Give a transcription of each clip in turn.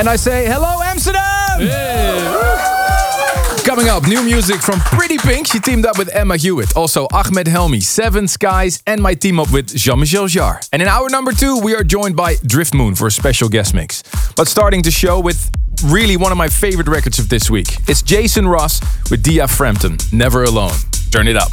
And I say, hello, Amsterdam! Coming up, new music from Pretty Pink. She teamed up with Emma Hewitt. Also, Ahmed Helmi, Seven Skies, and my team up with Jean Michel Jarre. And in hour number two, we are joined by Driftmoon for a special guest mix. But starting the show with really one of my favorite records of this week. It's Jason Ross with Dia Frampton, Never Alone. Turn it up.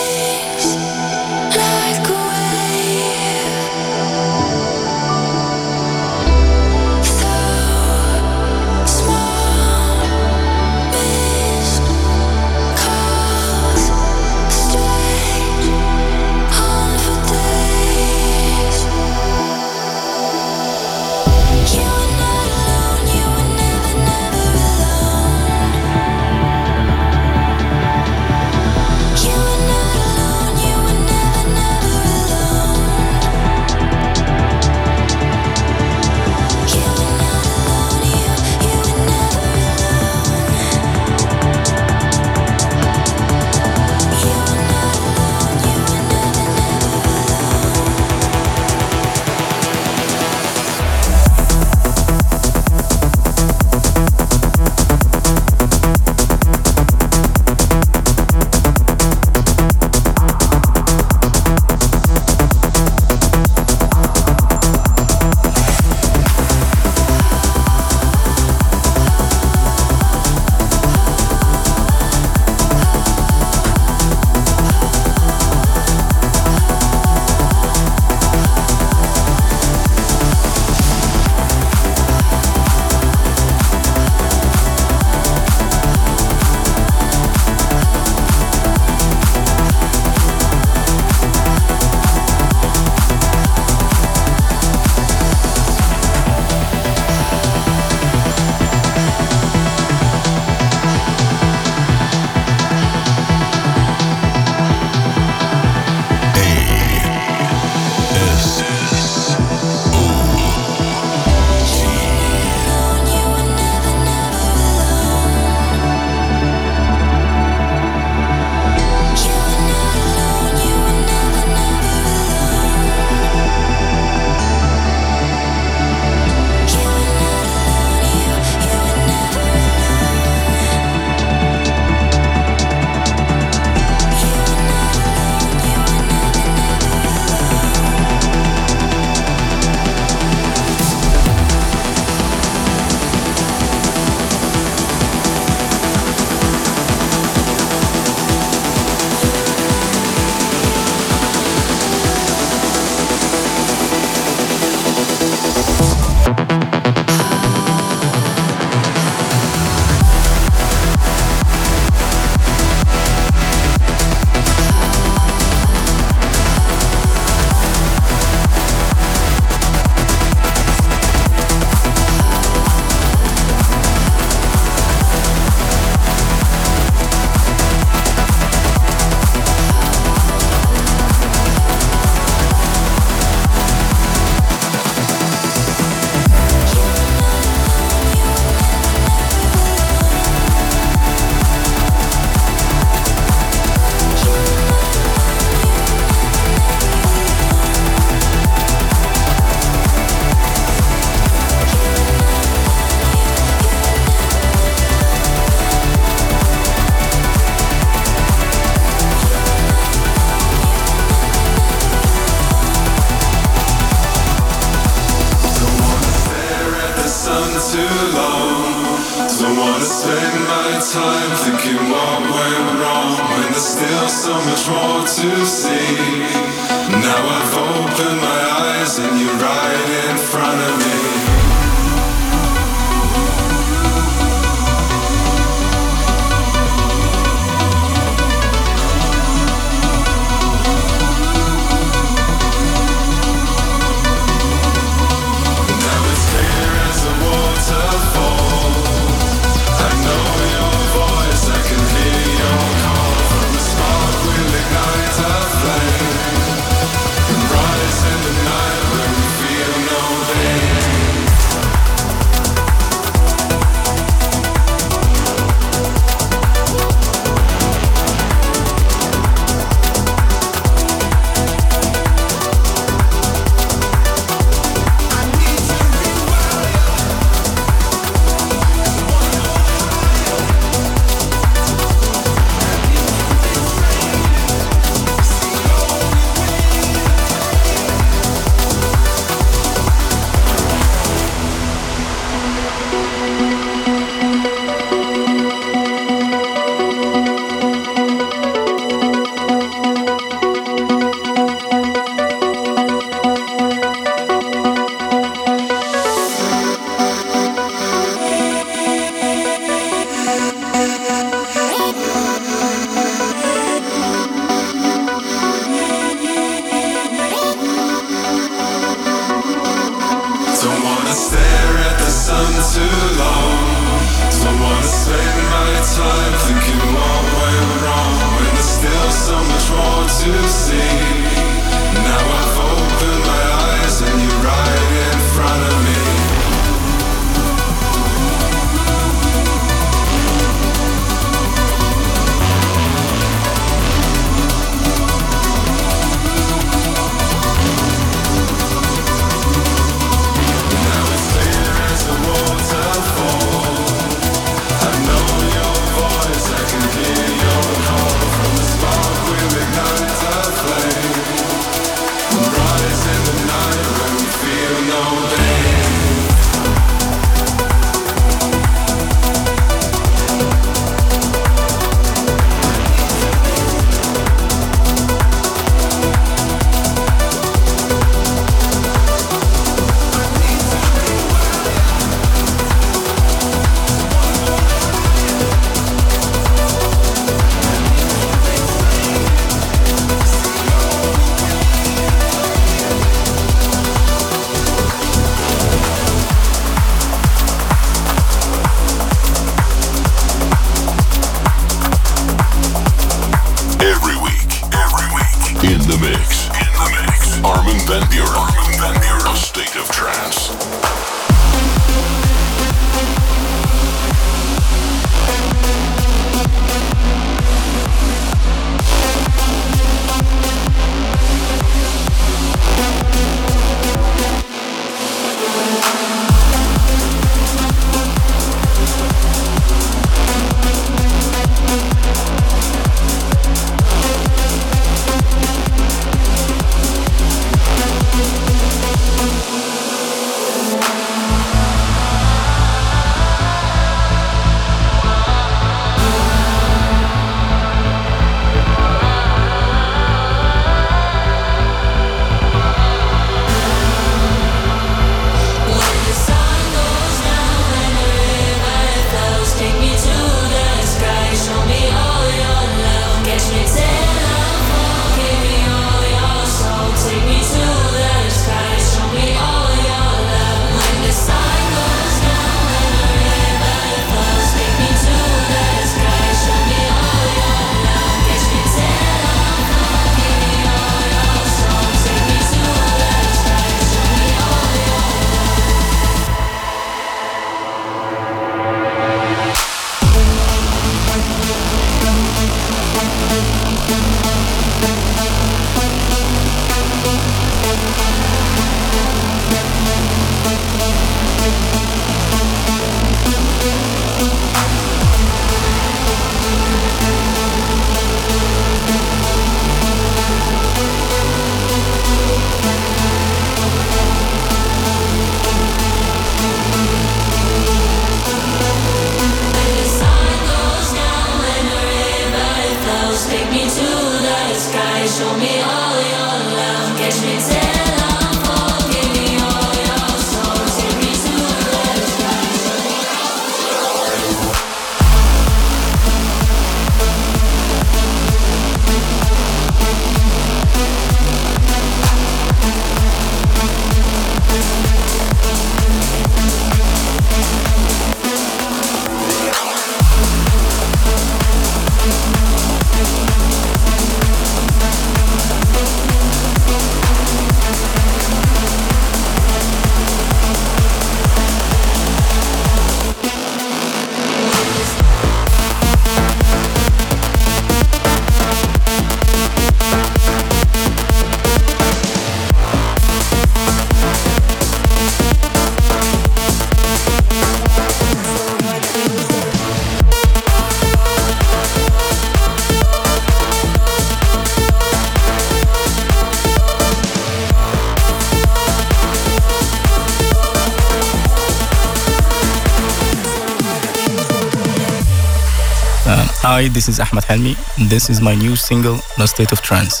Hi, this is Ahmed Helmi. This is my new single, No State of Trance.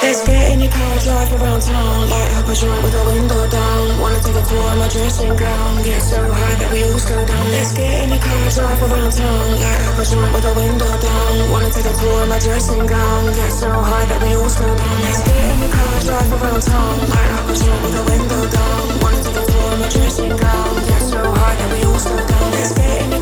In your car, drive around town? A with window down. Wanna take a of my dressing gown. Get so high that we all slow down. In your car, drive around town? A with window down. Wanna take a of my dressing gown. Get so high that we all slow down. In your car, drive around town? A with window down. Wanna take a of my dressing gown. Get so high that we all slow down. In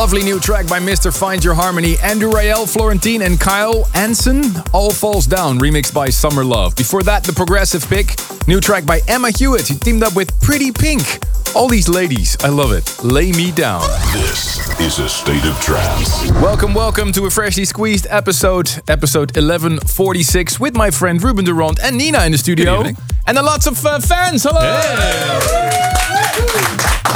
lovely new track by Mr. Find Your Harmony, Andrew Rayel, Florentine, and Kyle Anson. All Falls Down, remixed by Summer Love. Before that, the progressive pick, new track by Emma Hewitt, who teamed up with Pretty Pink. All these ladies, I love it. Lay me down. This is a state of trance. Welcome, welcome to a freshly squeezed episode, episode 1146, with my friend Ruben de Ronde and Nina in the studio. And a lots of uh, fans. Hello!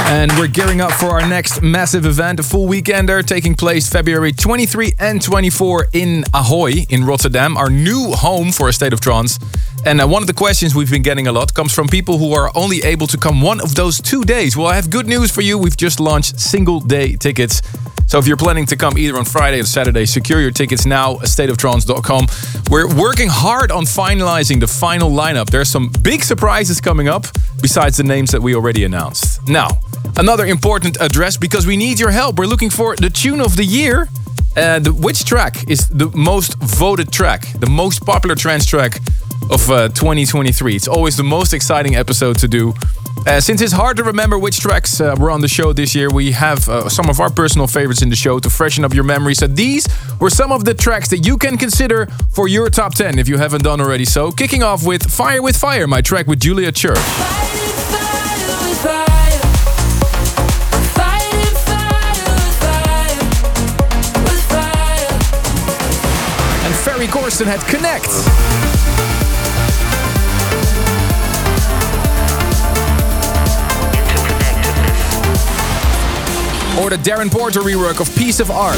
And we're gearing up for our next massive event, a full weekender taking place February 23 and 24 in Ahoy in Rotterdam, our new home for a state of trance. And uh, one of the questions we've been getting a lot comes from people who are only able to come one of those two days. Well, I have good news for you. We've just launched single day tickets. So if you're planning to come either on Friday or Saturday, secure your tickets now, at stateoftrance.com. We're working hard on finalizing the final lineup. There's some big surprises coming up besides the names that we already announced. Now, another important address because we need your help. We're looking for the tune of the year. And which track is the most voted track, the most popular trance track of uh, 2023? It's always the most exciting episode to do. Uh, since it's hard to remember which tracks uh, were on the show this year, we have uh, some of our personal favorites in the show to freshen up your memory. So these were some of the tracks that you can consider for your top 10 if you haven't done already so. Kicking off with Fire with Fire, my track with Julia Church. And Ferry Corsten had Connect. Or the Darren Porter rework of Piece of Art.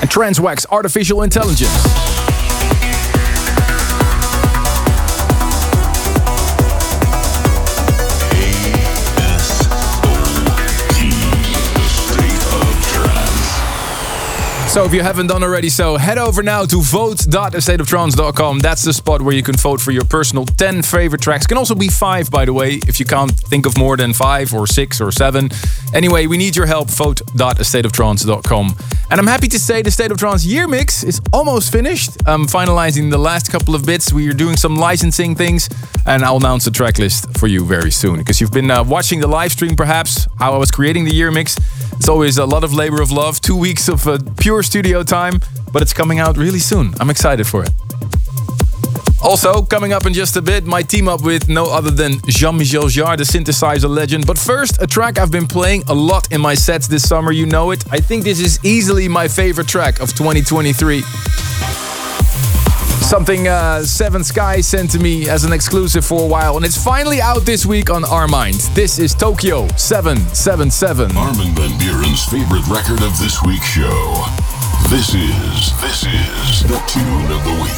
And Trance Wax Artificial Intelligence. So if you haven't done already so, head over now to vote.astateoftrance.com. That's the spot where you can vote for your personal 10 favorite tracks. Can also be 5 by the way, if you can't think of more than 5 or 6 or 7. Anyway, we need your help. vote.astateoftrance.com. And I'm happy to say the State of Trance year mix is almost finished. I'm finalizing the last couple of bits. We are doing some licensing things and I'll announce the track list for you very soon because you've been uh, watching the live stream perhaps how I was creating the year mix. It's always a lot of labor of love, 2 weeks of uh, pure studio time, but it's coming out really soon. I'm excited for it. Also, coming up in just a bit, my team up with no other than Jean Michel Jarre, the synthesizer legend. But first, a track I've been playing a lot in my sets this summer, you know it. I think this is easily my favorite track of 2023. Something uh, Seven Sky sent to me as an exclusive for a while, and it's finally out this week on Armind. This is Tokyo 777. Armin Van Buuren's favorite record of this week's show. This is, this is the tune of the week.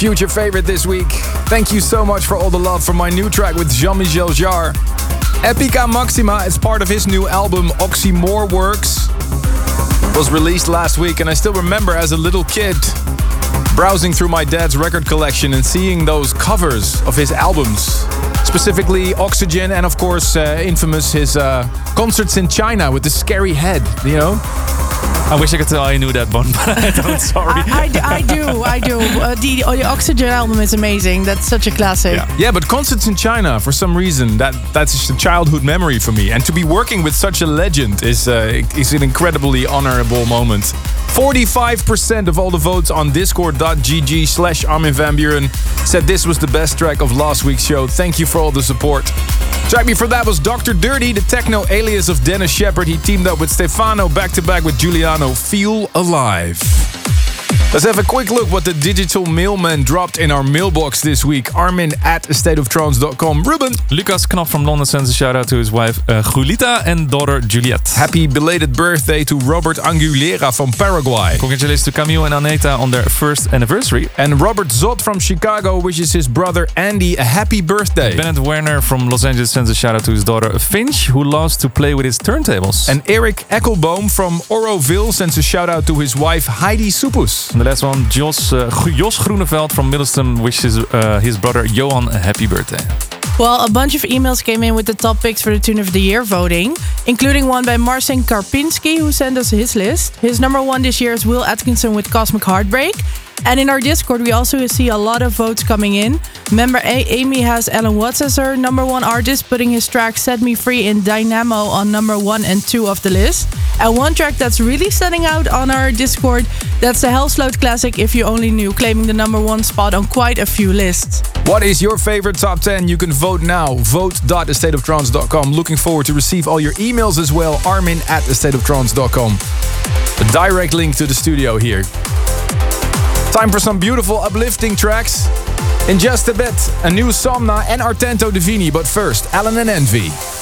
Future favorite this week. Thank you so much for all the love for my new track with Jean Michel Jarre. Epica Maxima is part of his new album Oxymore Works. Was released last week, and I still remember as a little kid browsing through my dad's record collection and seeing those covers of his albums. Specifically, Oxygen, and of course, uh, infamous his uh, concerts in China with the scary head, you know? I wish I could tell I knew that one, but I don't. Sorry. I, I do, I do. I do. Uh, the, the Oxygen album is amazing. That's such a classic. Yeah. Yeah, but concerts in China, for some reason, that that's just a childhood memory for me. And to be working with such a legend is uh, is an incredibly honorable moment. 45% of all the votes on discord.gg slash Armin van Buuren said this was the best track of last week's show. Thank you for all the support. Track before that was Dr. Dirty, the techno alias of Denis Sheperd. He teamed up with Stefano back to back with Giuliano. Feel Alive. Let's have a quick look what the digital mailman dropped in our mailbox this week. Armin at stateoftrance.com. Ruben, Lucas Knop from London sends a shout out to his wife uh, Julita and daughter Juliet. happy belated birthday to Robert Angulera from Paraguay. Congratulations to Camille and Aneta on their first anniversary. And Robert Zott from Chicago wishes his brother Andy a happy birthday. Bennett Werner from Los Angeles sends a shout out to his daughter Finch, who loves to play with his turntables. And Eric Eckelboom from Oroville sends a shout out to his wife Heidi Supus. The last one, Jos, uh, Jos Groeneveld from Middleston wishes uh, his brother Johan a happy birthday. Well, a bunch of emails came in with the top picks for the Tune of the Year voting, including one by Marcin Karpinski, who sent us his list. His number one this year is Will Atkinson with Cosmic Heartbreak. And in our Discord, we also see a lot of votes coming in. Member a- Amy has Allen Watts as her number one artist, putting his track Set Me Free in Dynamo on number one and two of the list. And one track that's really standing out on our Discord, that's the Hellsloat classic If You Only Knew, claiming the number one spot on quite a few lists. What is your favorite top 10? You can vote now. Vote.thestateoftrance.com. Looking forward to receive all your emails as well. Armin at thestateoftrance.com. A direct link to the studio here. Time for some beautiful uplifting tracks. In just a bit, a new Somna and Artento Divini. But first, Allen and Envy.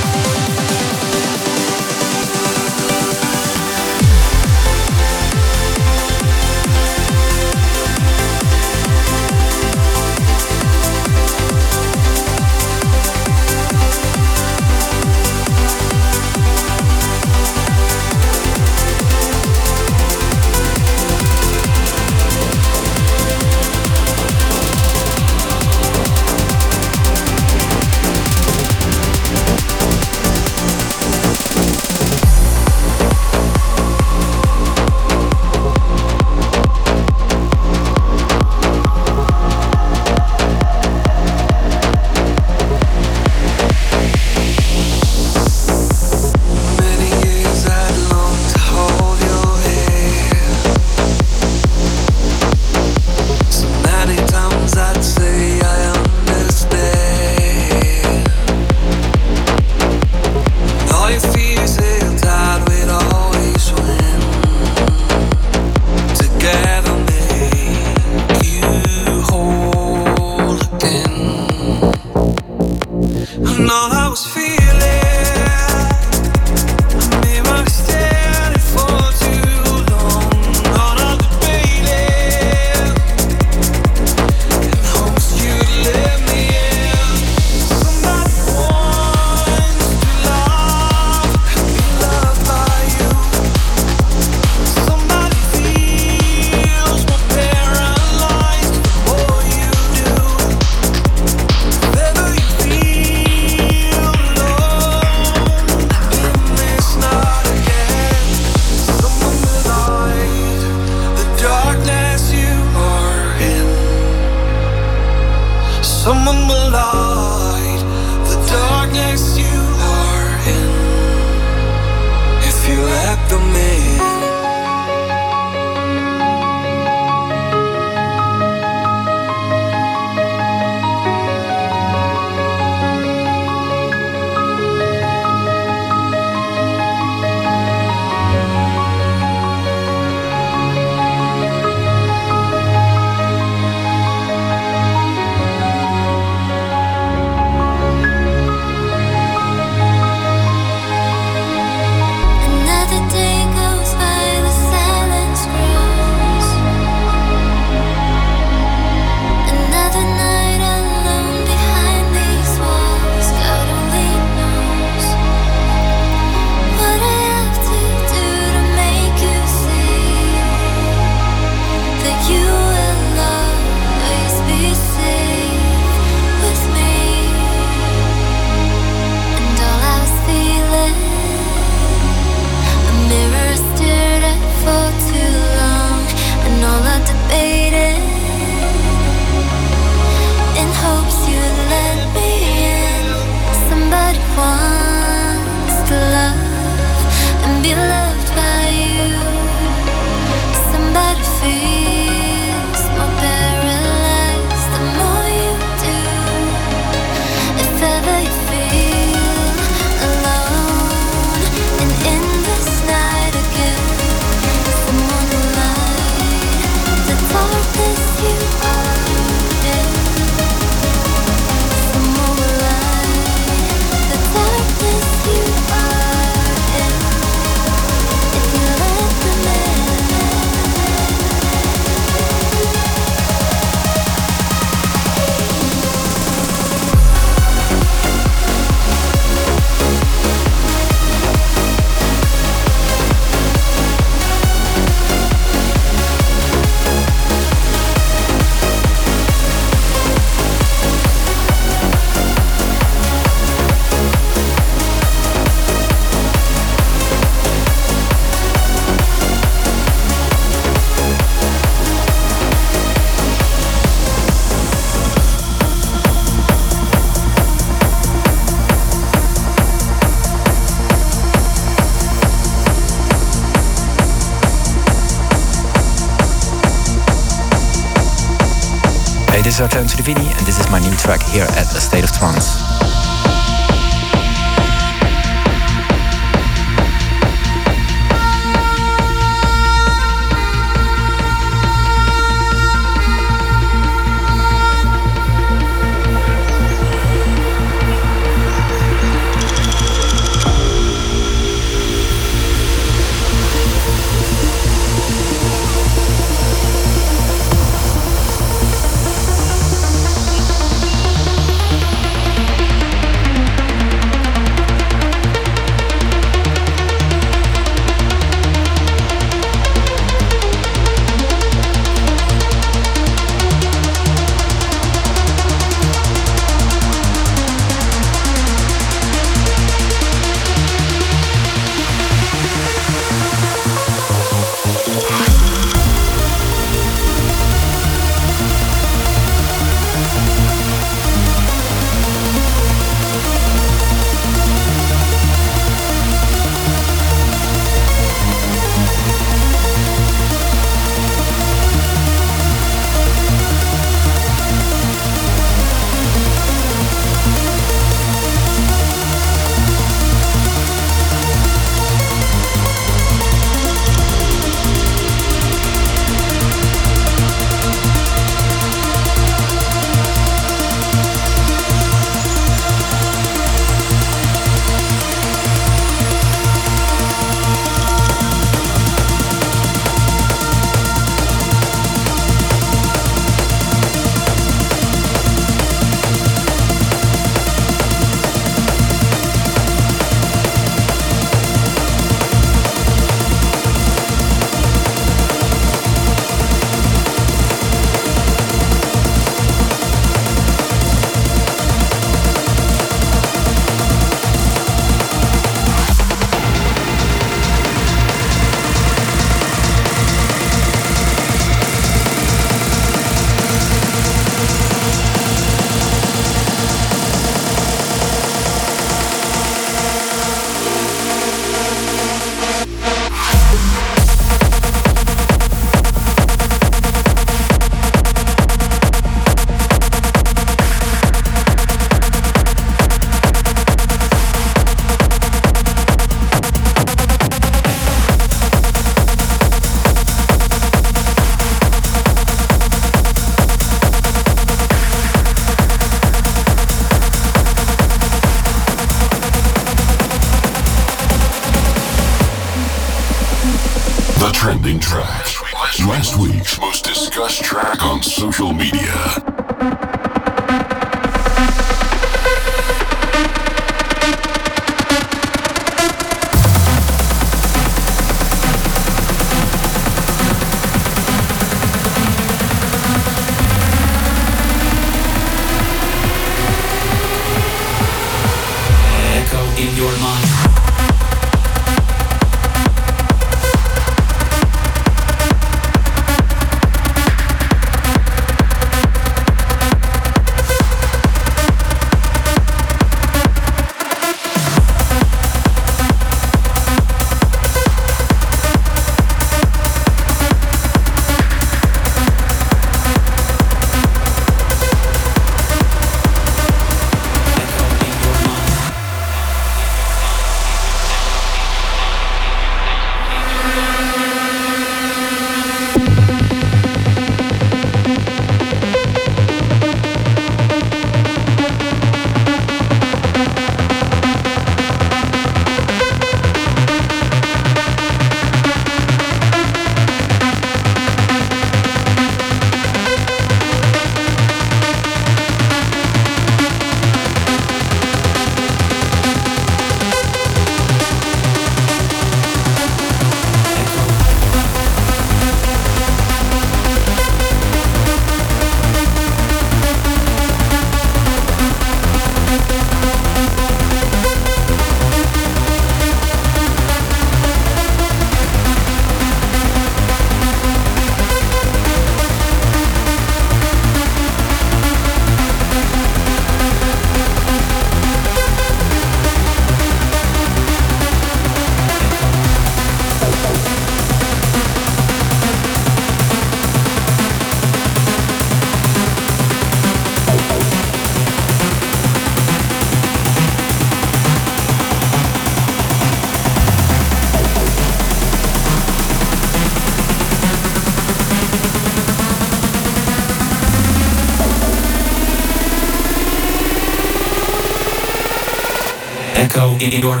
In your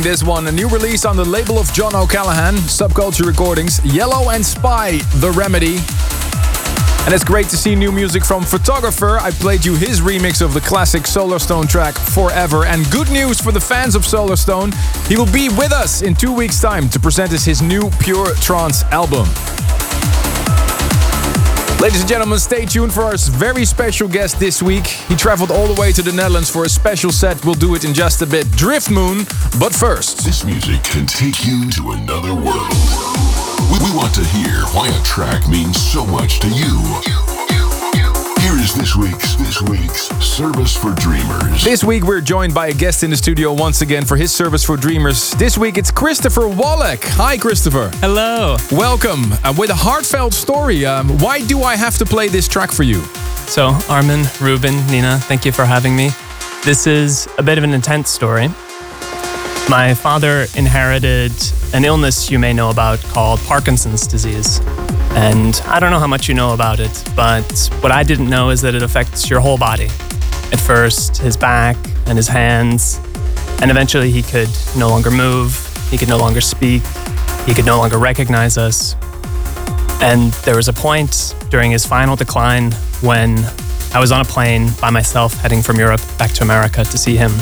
Loving this one. A new release on the label of John O'Callaghan, Subculture Recordings, Yellow and Spy, The Remedy. And it's great to see new music from Photographer. I played you his remix of the classic Solarstone track Forever. And good news for the fans of Solarstone, he will be with us in two weeks' time to present us his new Pure Trance album. Ladies and gentlemen, stay tuned for our very special guest this week. He traveled all the way to the Netherlands for a special set. We'll do it in just a bit. Driftmoon, but first. This music can take you to another world. We, want to hear why a track means so much to you. Here is this week's this week's service for dreamers. This week we're joined by a guest in the studio once again for his service for dreamers. This week it's Christopher Wallach. Hi, Christopher. Hello. Welcome. Uh, with a heartfelt story, um, why do I have to play this track for you? So, Armin, Ruben, Nina, thank you for having me. This is a bit of an intense story. My father inherited an illness you may know about called Parkinson's disease. And I don't know how much you know about it, but what I didn't know is that it affects your whole body. At first, his back and his hands, and eventually he could no longer move, he could no longer speak, he could no longer recognize us. And there was a point during his final decline when I was on a plane by myself heading from Europe back to America to see him.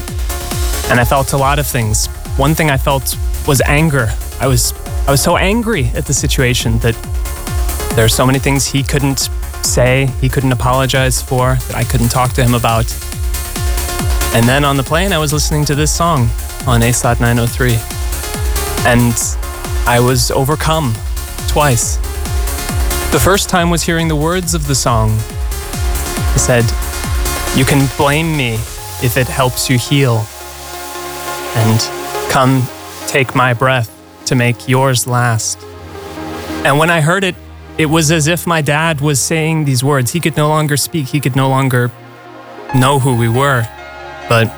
And I felt a lot of things. One thing I felt was anger. I was I was so angry at the situation that there are so many things he couldn't say, he couldn't apologize for, that I couldn't talk to him about. And then on the plane, I was listening to this song on ASOT 903. And I was overcome twice. The first time was hearing the words of the song. He said, You can blame me if it helps you heal. And come take my breath to make yours last. And when I heard it, it was as if my dad was saying these words. He could no longer speak, he could no longer know who we were. But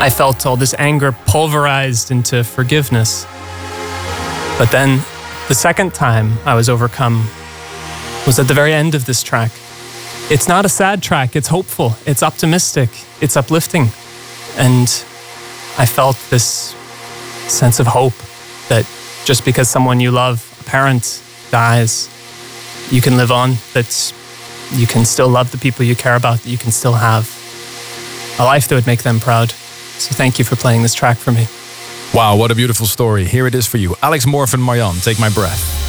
I felt all this anger pulverized into forgiveness. But then the second time I was overcome was at the very end of this track. It's not a sad track, it's hopeful, it's optimistic, it's uplifting. And I felt this sense of hope that just because someone you love, a parent, dies, you can live on, that you can still love the people you care about, that you can still have a life that would make them proud. So thank you for playing this track for me. Wow, what a beautiful story. Here it is for you. Alex Morphin Marion, Take My Breath.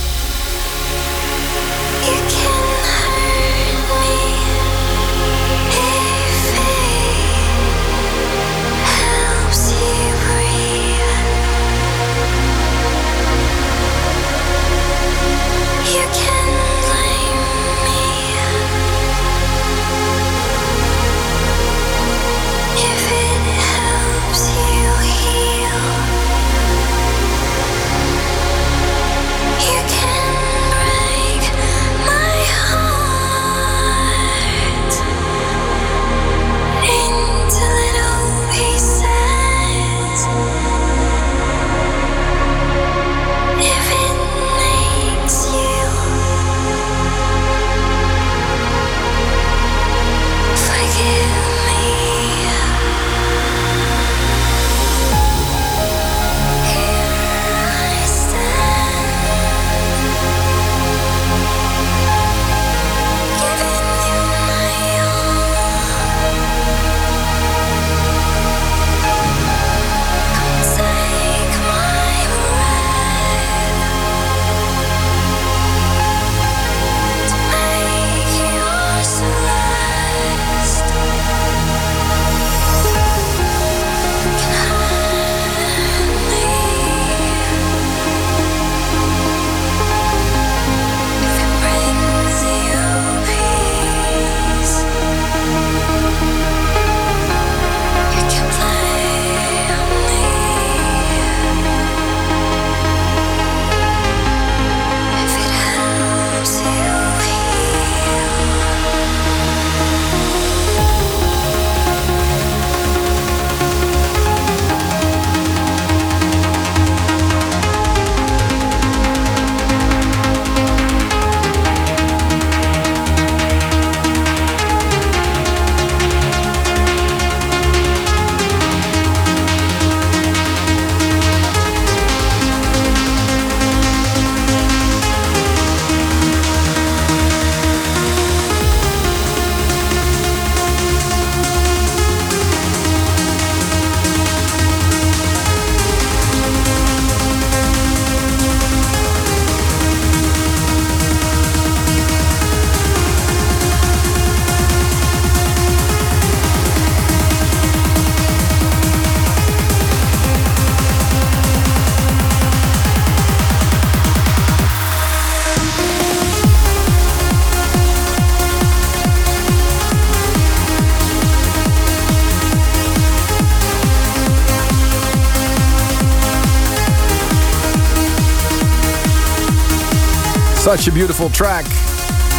Such a beautiful track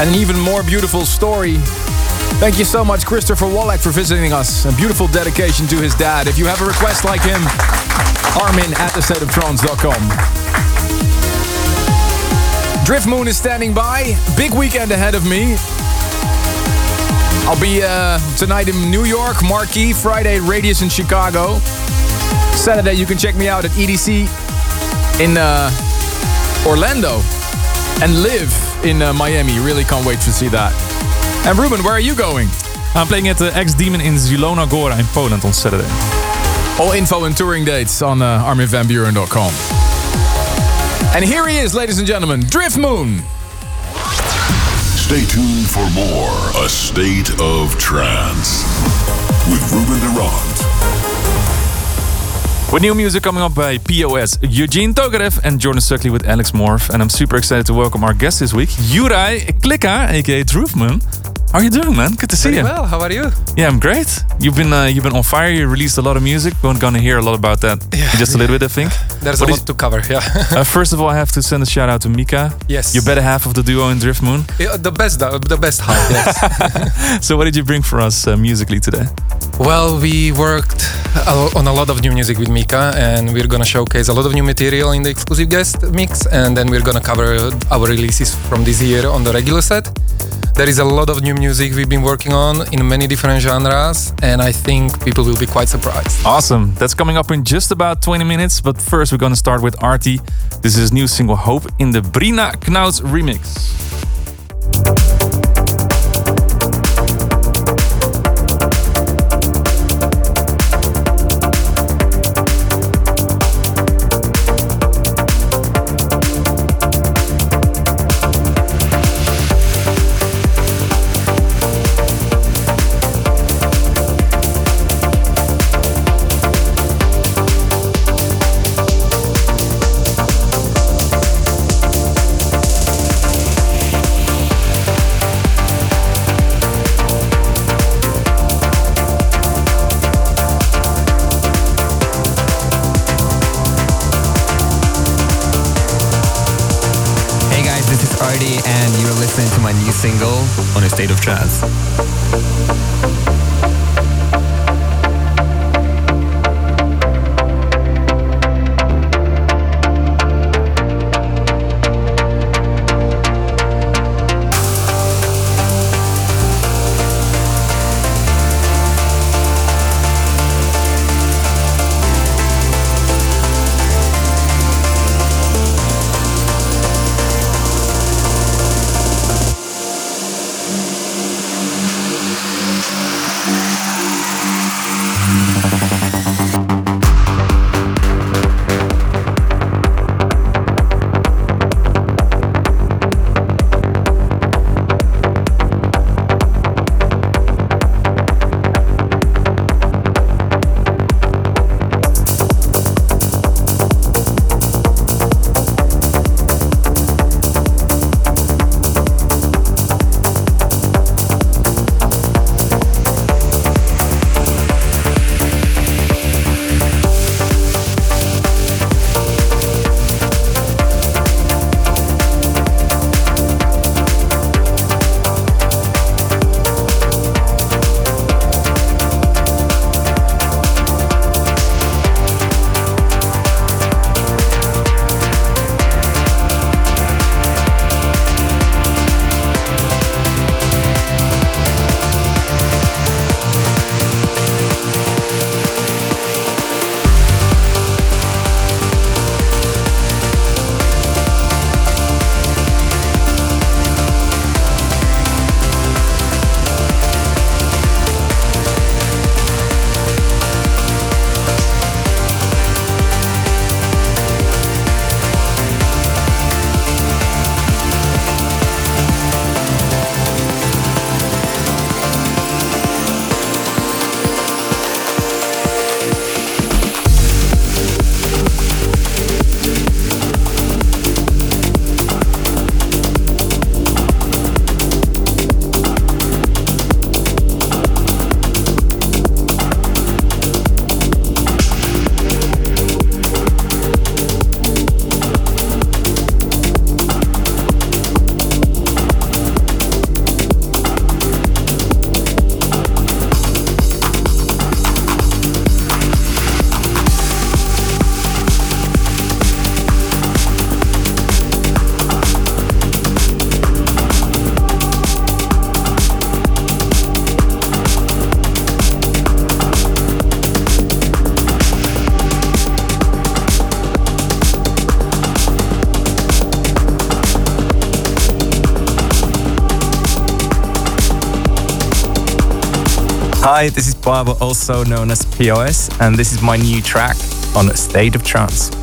and an even more beautiful story. Thank you so much, Christopher Wallach, for visiting us. A beautiful dedication to his dad. If you have a request like him, Armin at thestateoftrance.com. Driftmoon is standing by. Big weekend ahead of me. I'll be uh, tonight in New York, Marquee, Friday, Radius in Chicago. Saturday, you can check me out at EDC in uh, Orlando and live in uh, Miami. Really can't wait to see that. And Ruben, where are you going? I'm playing at the X Demon in Zielona Góra in Poland on Saturday. All info and touring dates on uh, arminvanbuuren.com. And here he is, ladies and gentlemen, Driftmoon. Stay tuned for more A State of Trance with Ruben de Ronde. With new music coming up by POS, Eugene Tokarev and Jordan Suckley with Alex Morph. And I'm super excited to welcome our guest this week, Juraj Klika, aka Driftmoon. How are you doing, man? Good to see Pretty you. well. How are you? Yeah, I'm great. You've been uh, you've been on fire. You released a lot of music. We're gonna hear a lot about that in just a little bit, I think. There's What a lot to cover. Yeah. uh, first of all, I have to send a shout out to Mika. Yes. You're better half of the duo in Drift Moon. Yeah, the best, the best half. Yes. So what did you bring for us uh, musically today? well, we worked on a lot of new music with Mika, and we're gonna showcase a lot of new material in the exclusive guest mix, and then we're gonna cover our releases from this year on the regular set. There is a lot of new music we've been working on in many different genres, and I think people will be quite surprised. Awesome. That's coming up in just about 20 minutes. But first, we're gonna start with Artie. This is his new single Hope in the Brina Knauss remix. Single on a state of trance. Hi, this is Barber, also known as POS, and this is my new track on State of Trance.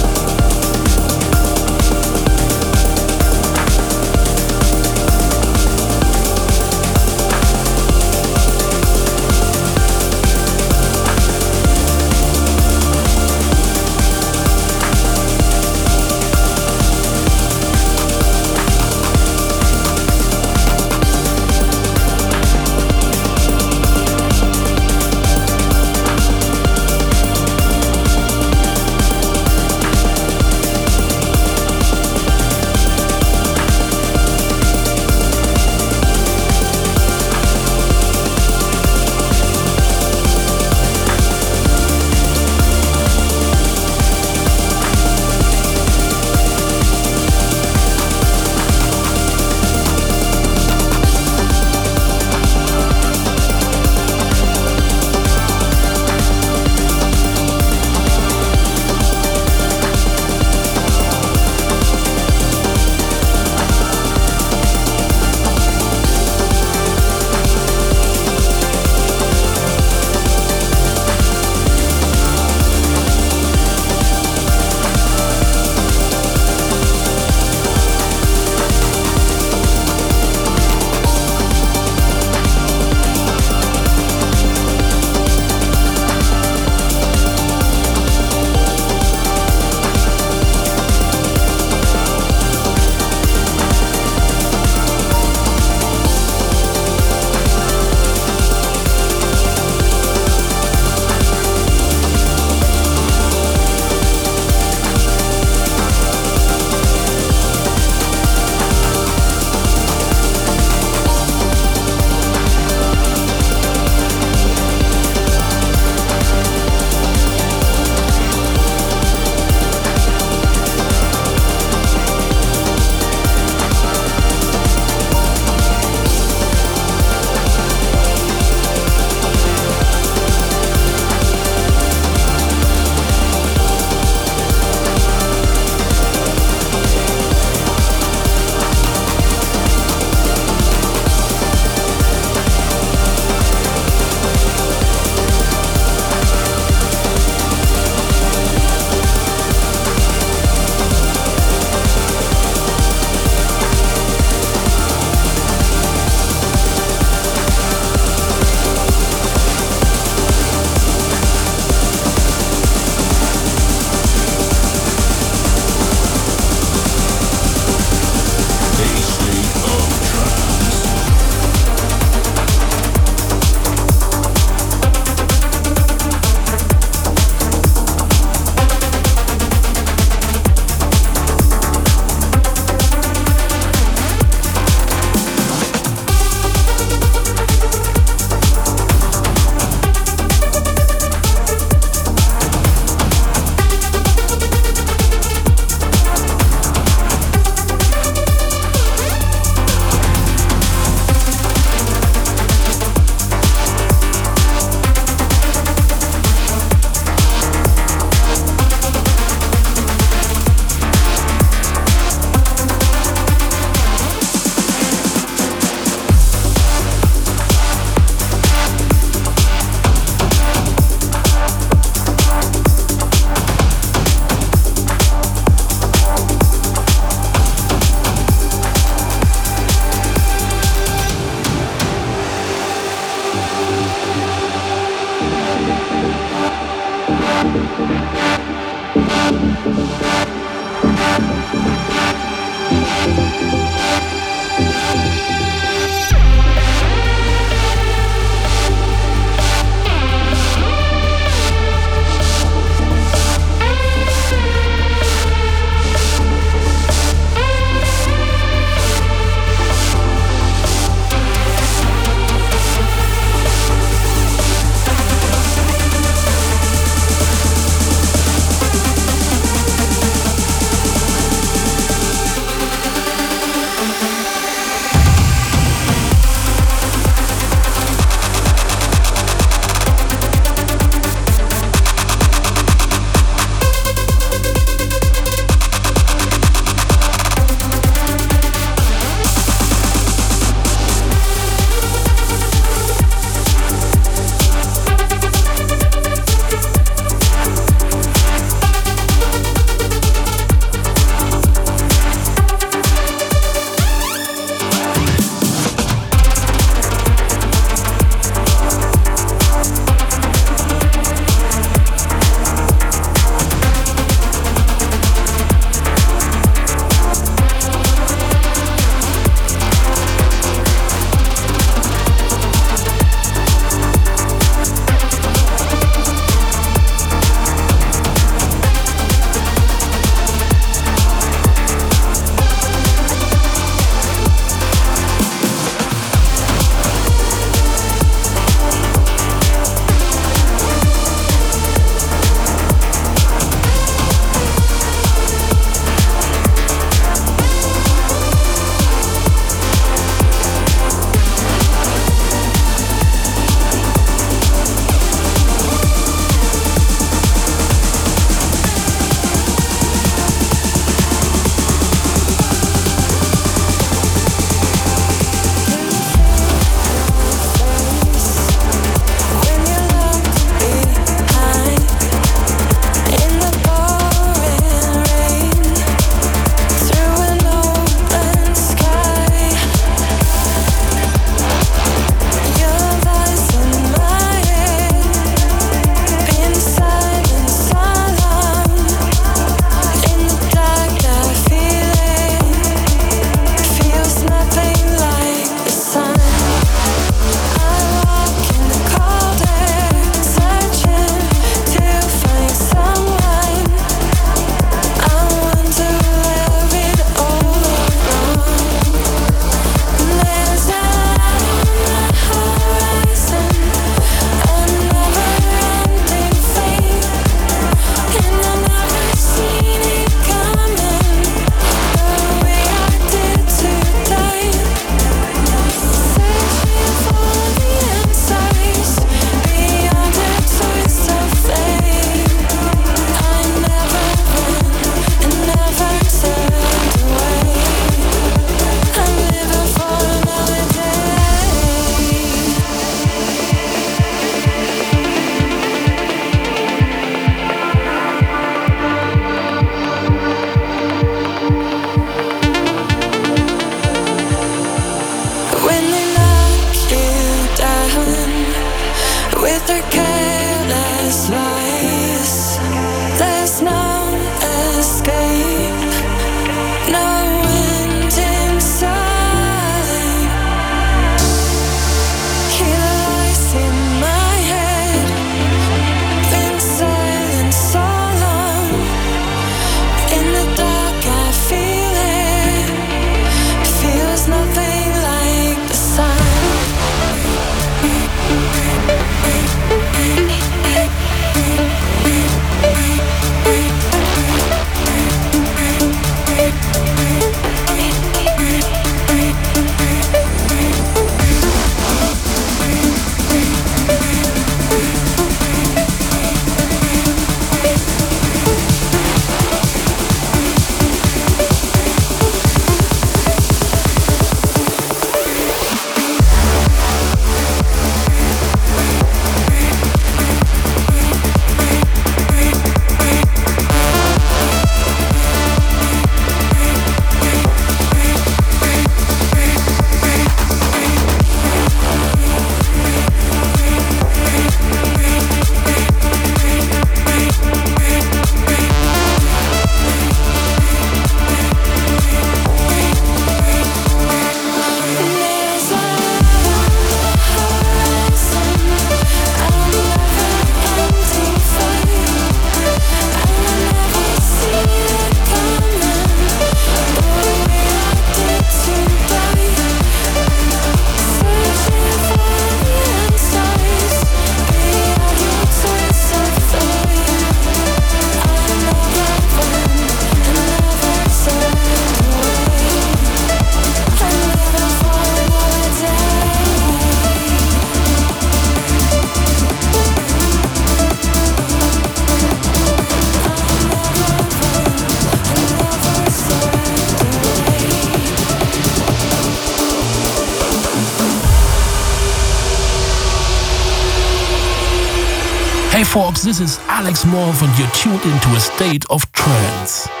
This is Alex Morph and you're tuned into a state of trance.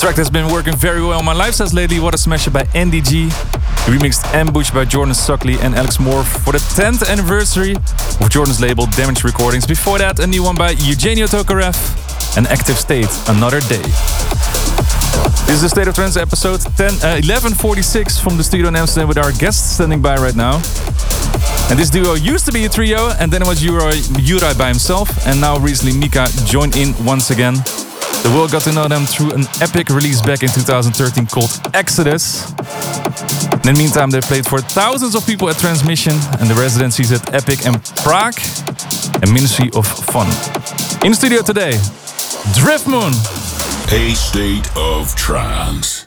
Track that's been working very well on my lifestyles lately. What a Smasher by NDG. Remixed Ambush by Jordan Suckley and Alex Morph for the 10th anniversary of Jordan's label Damage Recordings. Before that, a new one by Eugene Tokarev and Active State, Another Day. This is the State of Trance episode 10, uh, 1146 from the studio in Amsterdam with our guest standing by right now. And this duo used to be a trio, and then it was Uri, Uri by himself, and now recently Mika joined in once again. The world got to know them through an epic release back in 2013 called Exodus. In the meantime, they played for thousands of people at Transmission and the residencies at Epic and Prague and Ministry of Fun. In studio today, Driftmoon. A state of trance.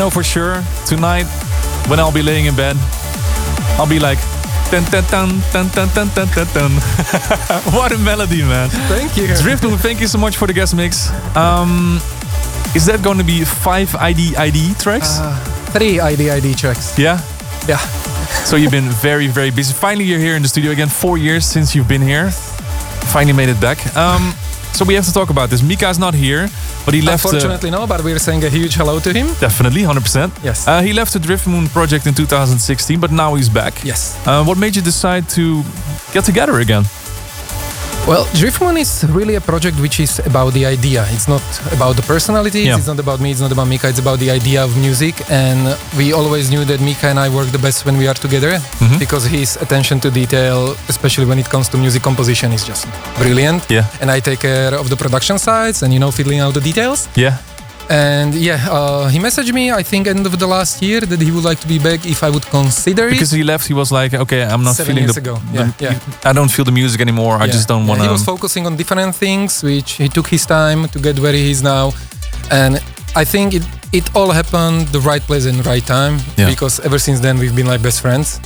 know for sure tonight when I'll be laying in bed, I'll be like, Dun, dun, dun, dun, dun, dun, dun, dun. what a melody, man. Thank you. Driftmoon, thank you so much for the guest mix. Um, is that going to be five ID ID tracks? Uh, three ID ID tracks. Yeah? Yeah. so you've been very, very busy. Finally, you're here in the studio again. Four years since you've been here. Finally made it back. Um, so we have to talk about this. Mika is not here but he left. uh, Unfortunately, no, but we're saying a huge hello to him. definitely, 100%. Yes. Uh, he left the Driftmoon project in 2016, but now he's back. Yes. Uh, what made you decide to get together again? Well, Driftmoon is really a project which is about the idea. It's not about the personalities. Yeah. It's not about me. It's not about Mika. It's about the idea of music. And we always knew that Mika and I work the best when we are together Mhm. because his attention to detail, especially when it comes to music composition, is just brilliant. Yeah. And I take care of the production sides and you know fiddling out the details. Yeah. And yeah, uh, he messaged me. I think end of the last year that he would like to be back if I would consider it. Because he left, he was like, okay, I'm not Seven feeling years the, ago. the- Yeah, yeah. I don't feel the music anymore. I just don't Yeah, want He was focusing on different things, which he took his time to get where he is now, and I think it it all happened the right place and right time Yeah. because ever since then we've been like best friends,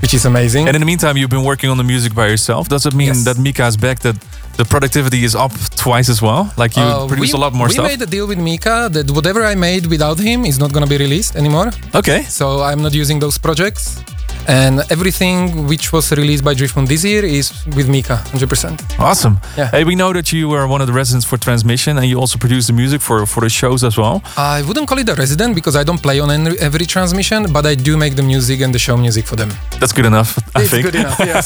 which is amazing. And in the meantime, you've been working on the music by yourself. Does it mean Yes. that Mika is back? That the productivity is up twice as well? Like you Uh, produce we, a lot more we stuff. We made a deal with Mika that whatever I made without him is not gonna be released anymore. okay. So I'm not using those projects. And everything which was released by Driftmoon this year is with Mika, 100%. Awesome. Yeah. Hey, we know that you are one of the residents for Transmission, and you also produce the music for for the shows as well. I wouldn't call it a resident because I don't play on every, every transmission, but I do make the music and the show music for them. That's good enough, I It's think. good enough, yes.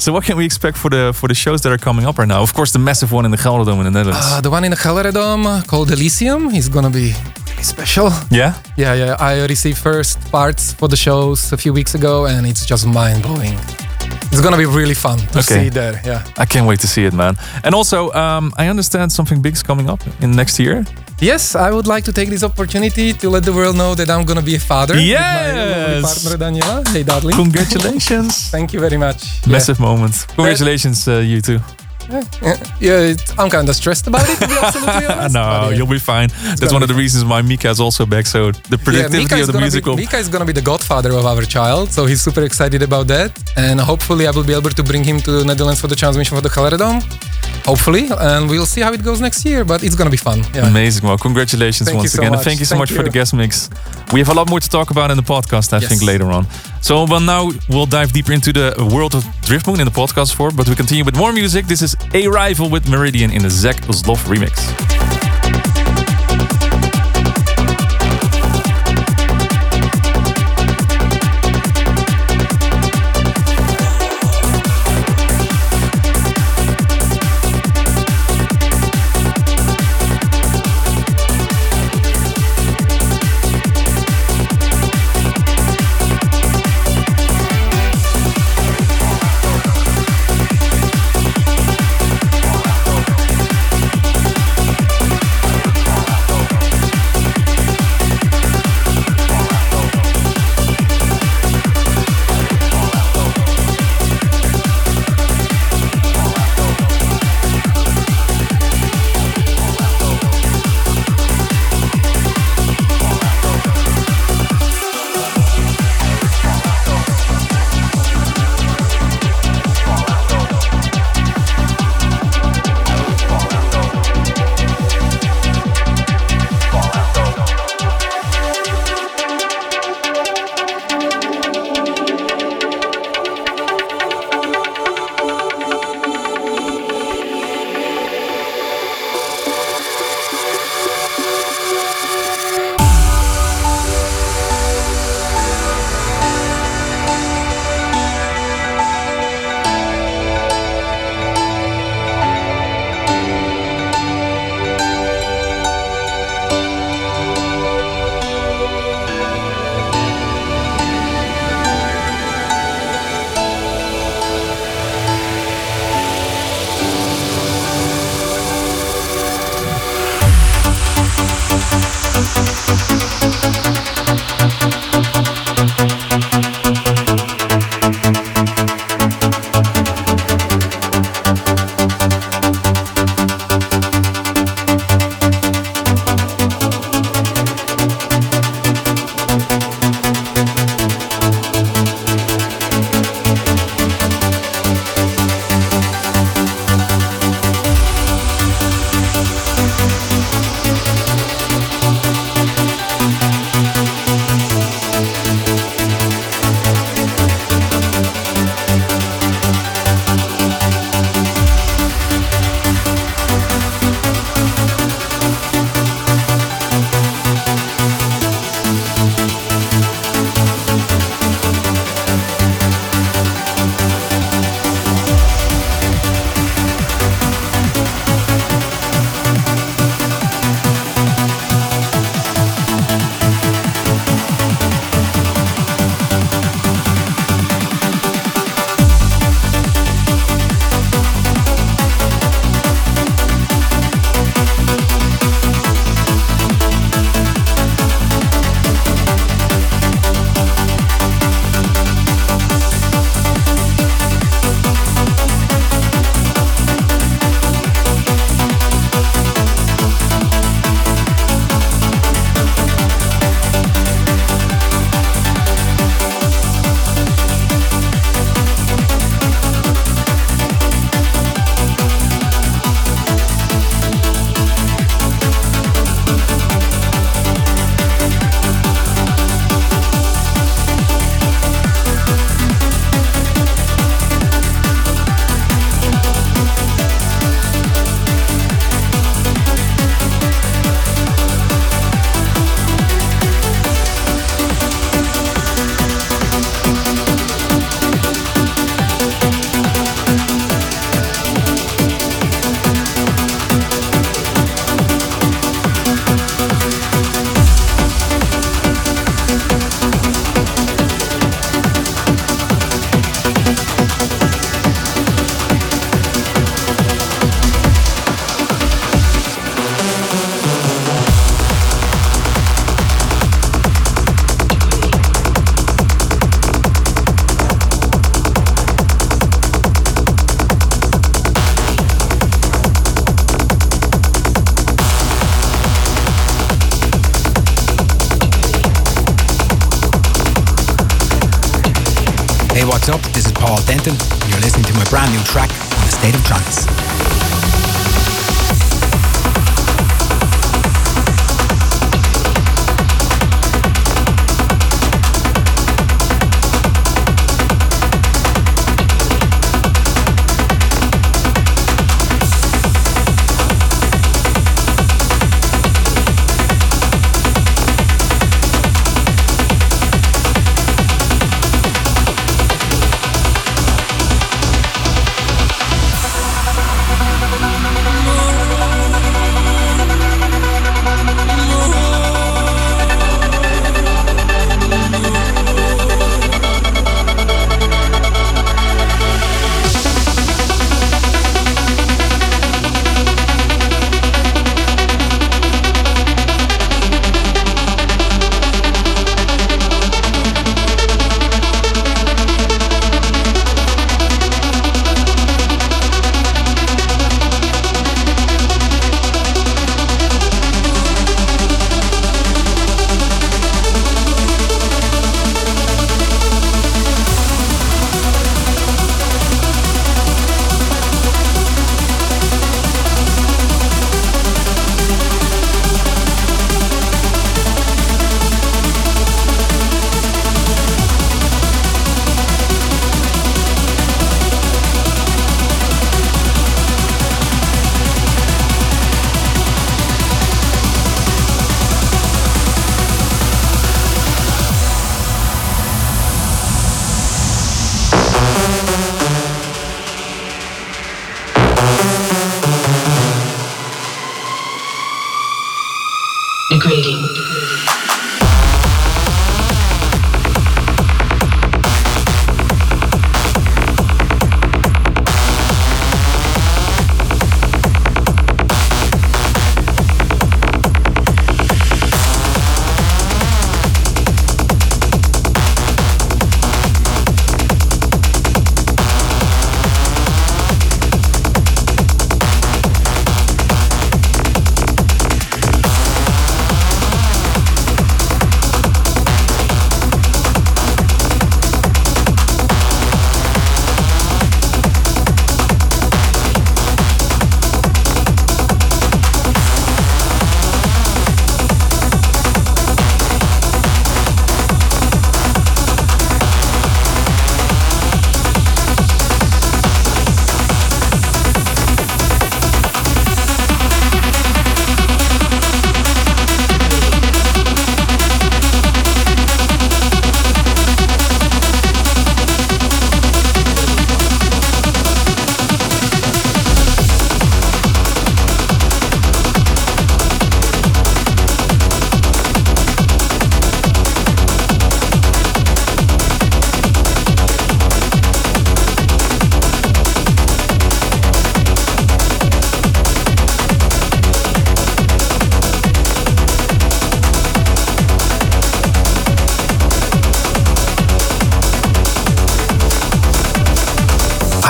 so, what can we expect for the for the shows that are coming up right now? Of course, the massive one in the GelreDome in the Netherlands. Uh, the one in the GelreDome called Elysium is gonna be really special. yeah. Yeah, yeah. I received first parts for the shows a few weeks ago, and it's just mind blowing. It's gonna be really fun to Okay. see there. Yeah. I can't wait to see it, man. And also, um, I understand something big is coming up in next year. Yes, I would like to take this opportunity to let the world know that I'm gonna be a father. With my lovely Yes! partner Daniela. Hey, darling. Congratulations. Thank you very much. Massive moment. Congratulations, uh, you two. Yeah, yeah I'm kind of stressed about it, to be absolutely honest. no, but you'll be fine. That's one of the reasons why Mika is also back. So the productivity of the musical. be, Mika is gonna be the godfather of our child, so he's super excited about that. And hopefully, I will be able to bring him to the Netherlands for the transmission for the GelreDome. Hopefully, and we'll see how it goes next year. But it's gonna be fun. Yeah. Amazing. Well, congratulations Thank once so again. And thank you so Thank much for the guest mix. We have a lot more to talk about in the podcast, I Yes. think, later on. So, well, now we'll dive deeper into the world of Driftmoon in the podcast form, but we continue with more music. This is A Rival with Meridian in the Zach Zloff remix.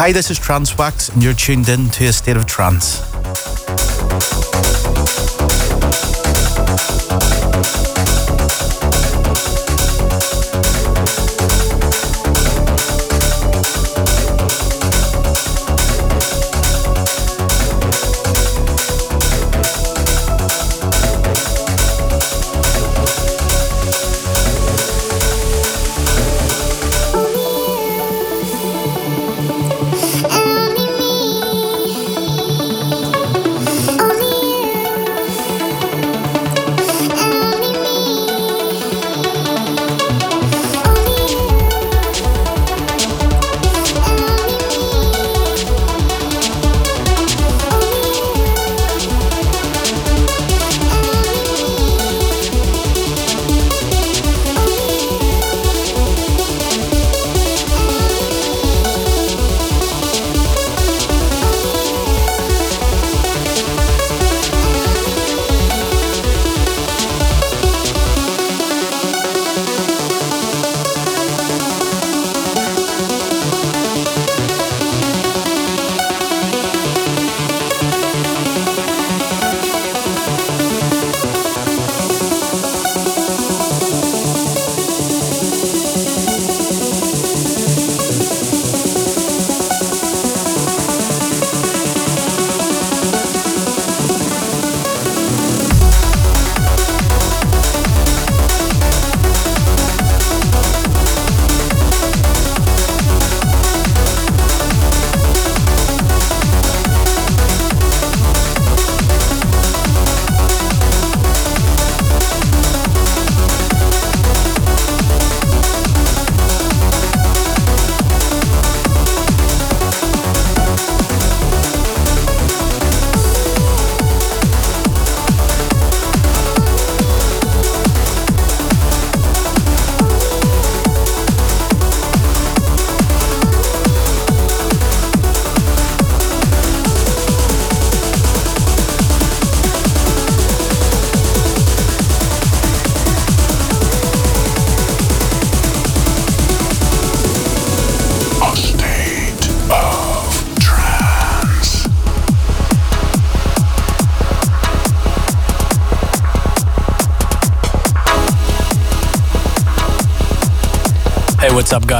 Hi, this is Trance Wax, and you're tuned in to a state of trance.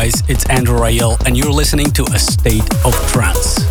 Guys? It's Andrew Rayel, and you're listening to A State of Trance.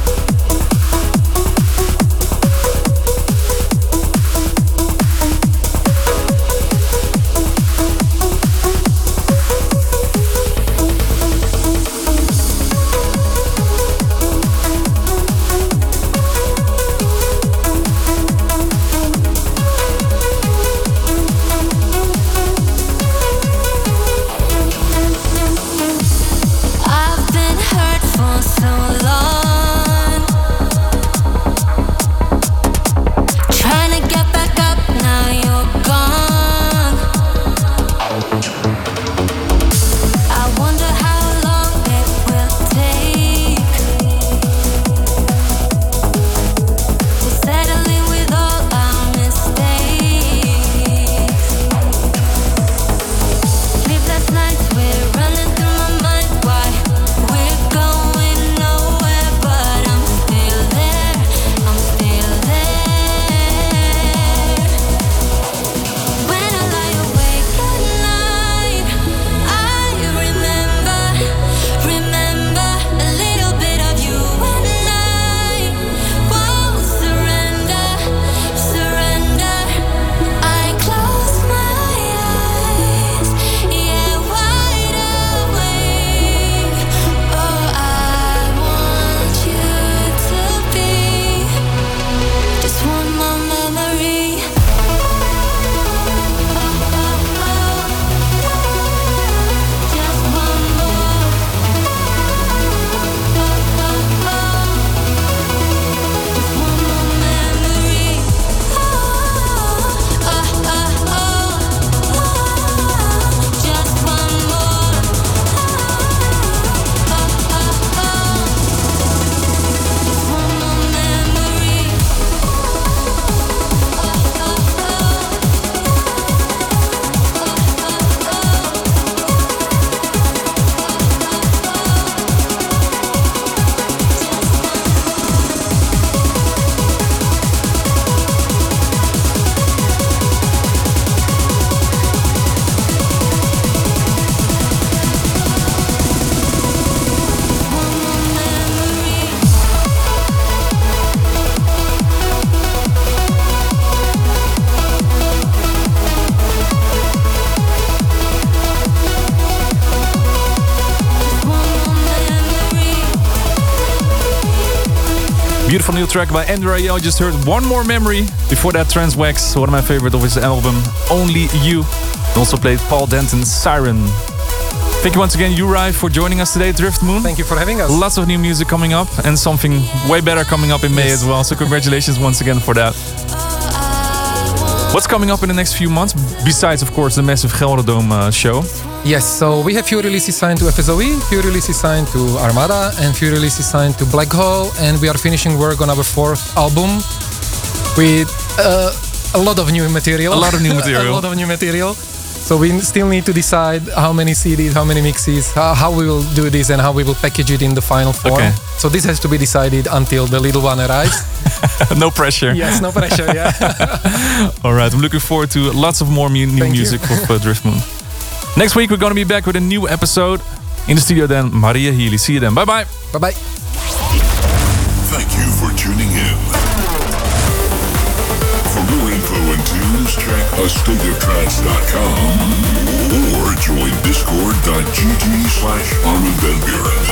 New track by Andrea. Yo. Just heard One More Memory. Before that, Trance Wax, one of my favorite of his album, Only You. And also played Paul Denton's Siren. Thank you once again, Uri, for joining us today, Driftmoon. Thank you for having us. Lots of new music coming up and something way better coming up in May Yes. as well. So congratulations once again for that. What's coming up in the next few months? Besides, of course, the massive Gelredome uh, show. Yes, so we have few releases signed to FSOE, few releases signed to Armada, and few releases signed to Black Hole, and we are finishing work on our fourth album with uh, a lot of new material. A lot of new material. a lot of new material. So we still need to decide how many CDs, how many mixes, how, how we will do this, and how we will package it in the final form. Okay. So this has to be decided until the little one arrives. no pressure. yes, no pressure. Yeah. All right, I'm looking forward to lots of more mu- new Thank you. music of uh, Driftmoon. Next week, we're going to be back with a new episode. In the studio then, Maria Healy. See you then. Bye-bye. Bye-bye. Thank you for tuning in. For more info and tunes, check astateoftrance.com or join discord.gg slash Armin Van Buuren.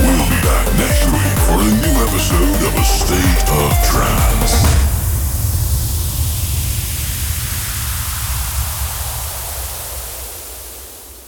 We'll be back next week for a new episode of A State of Trance.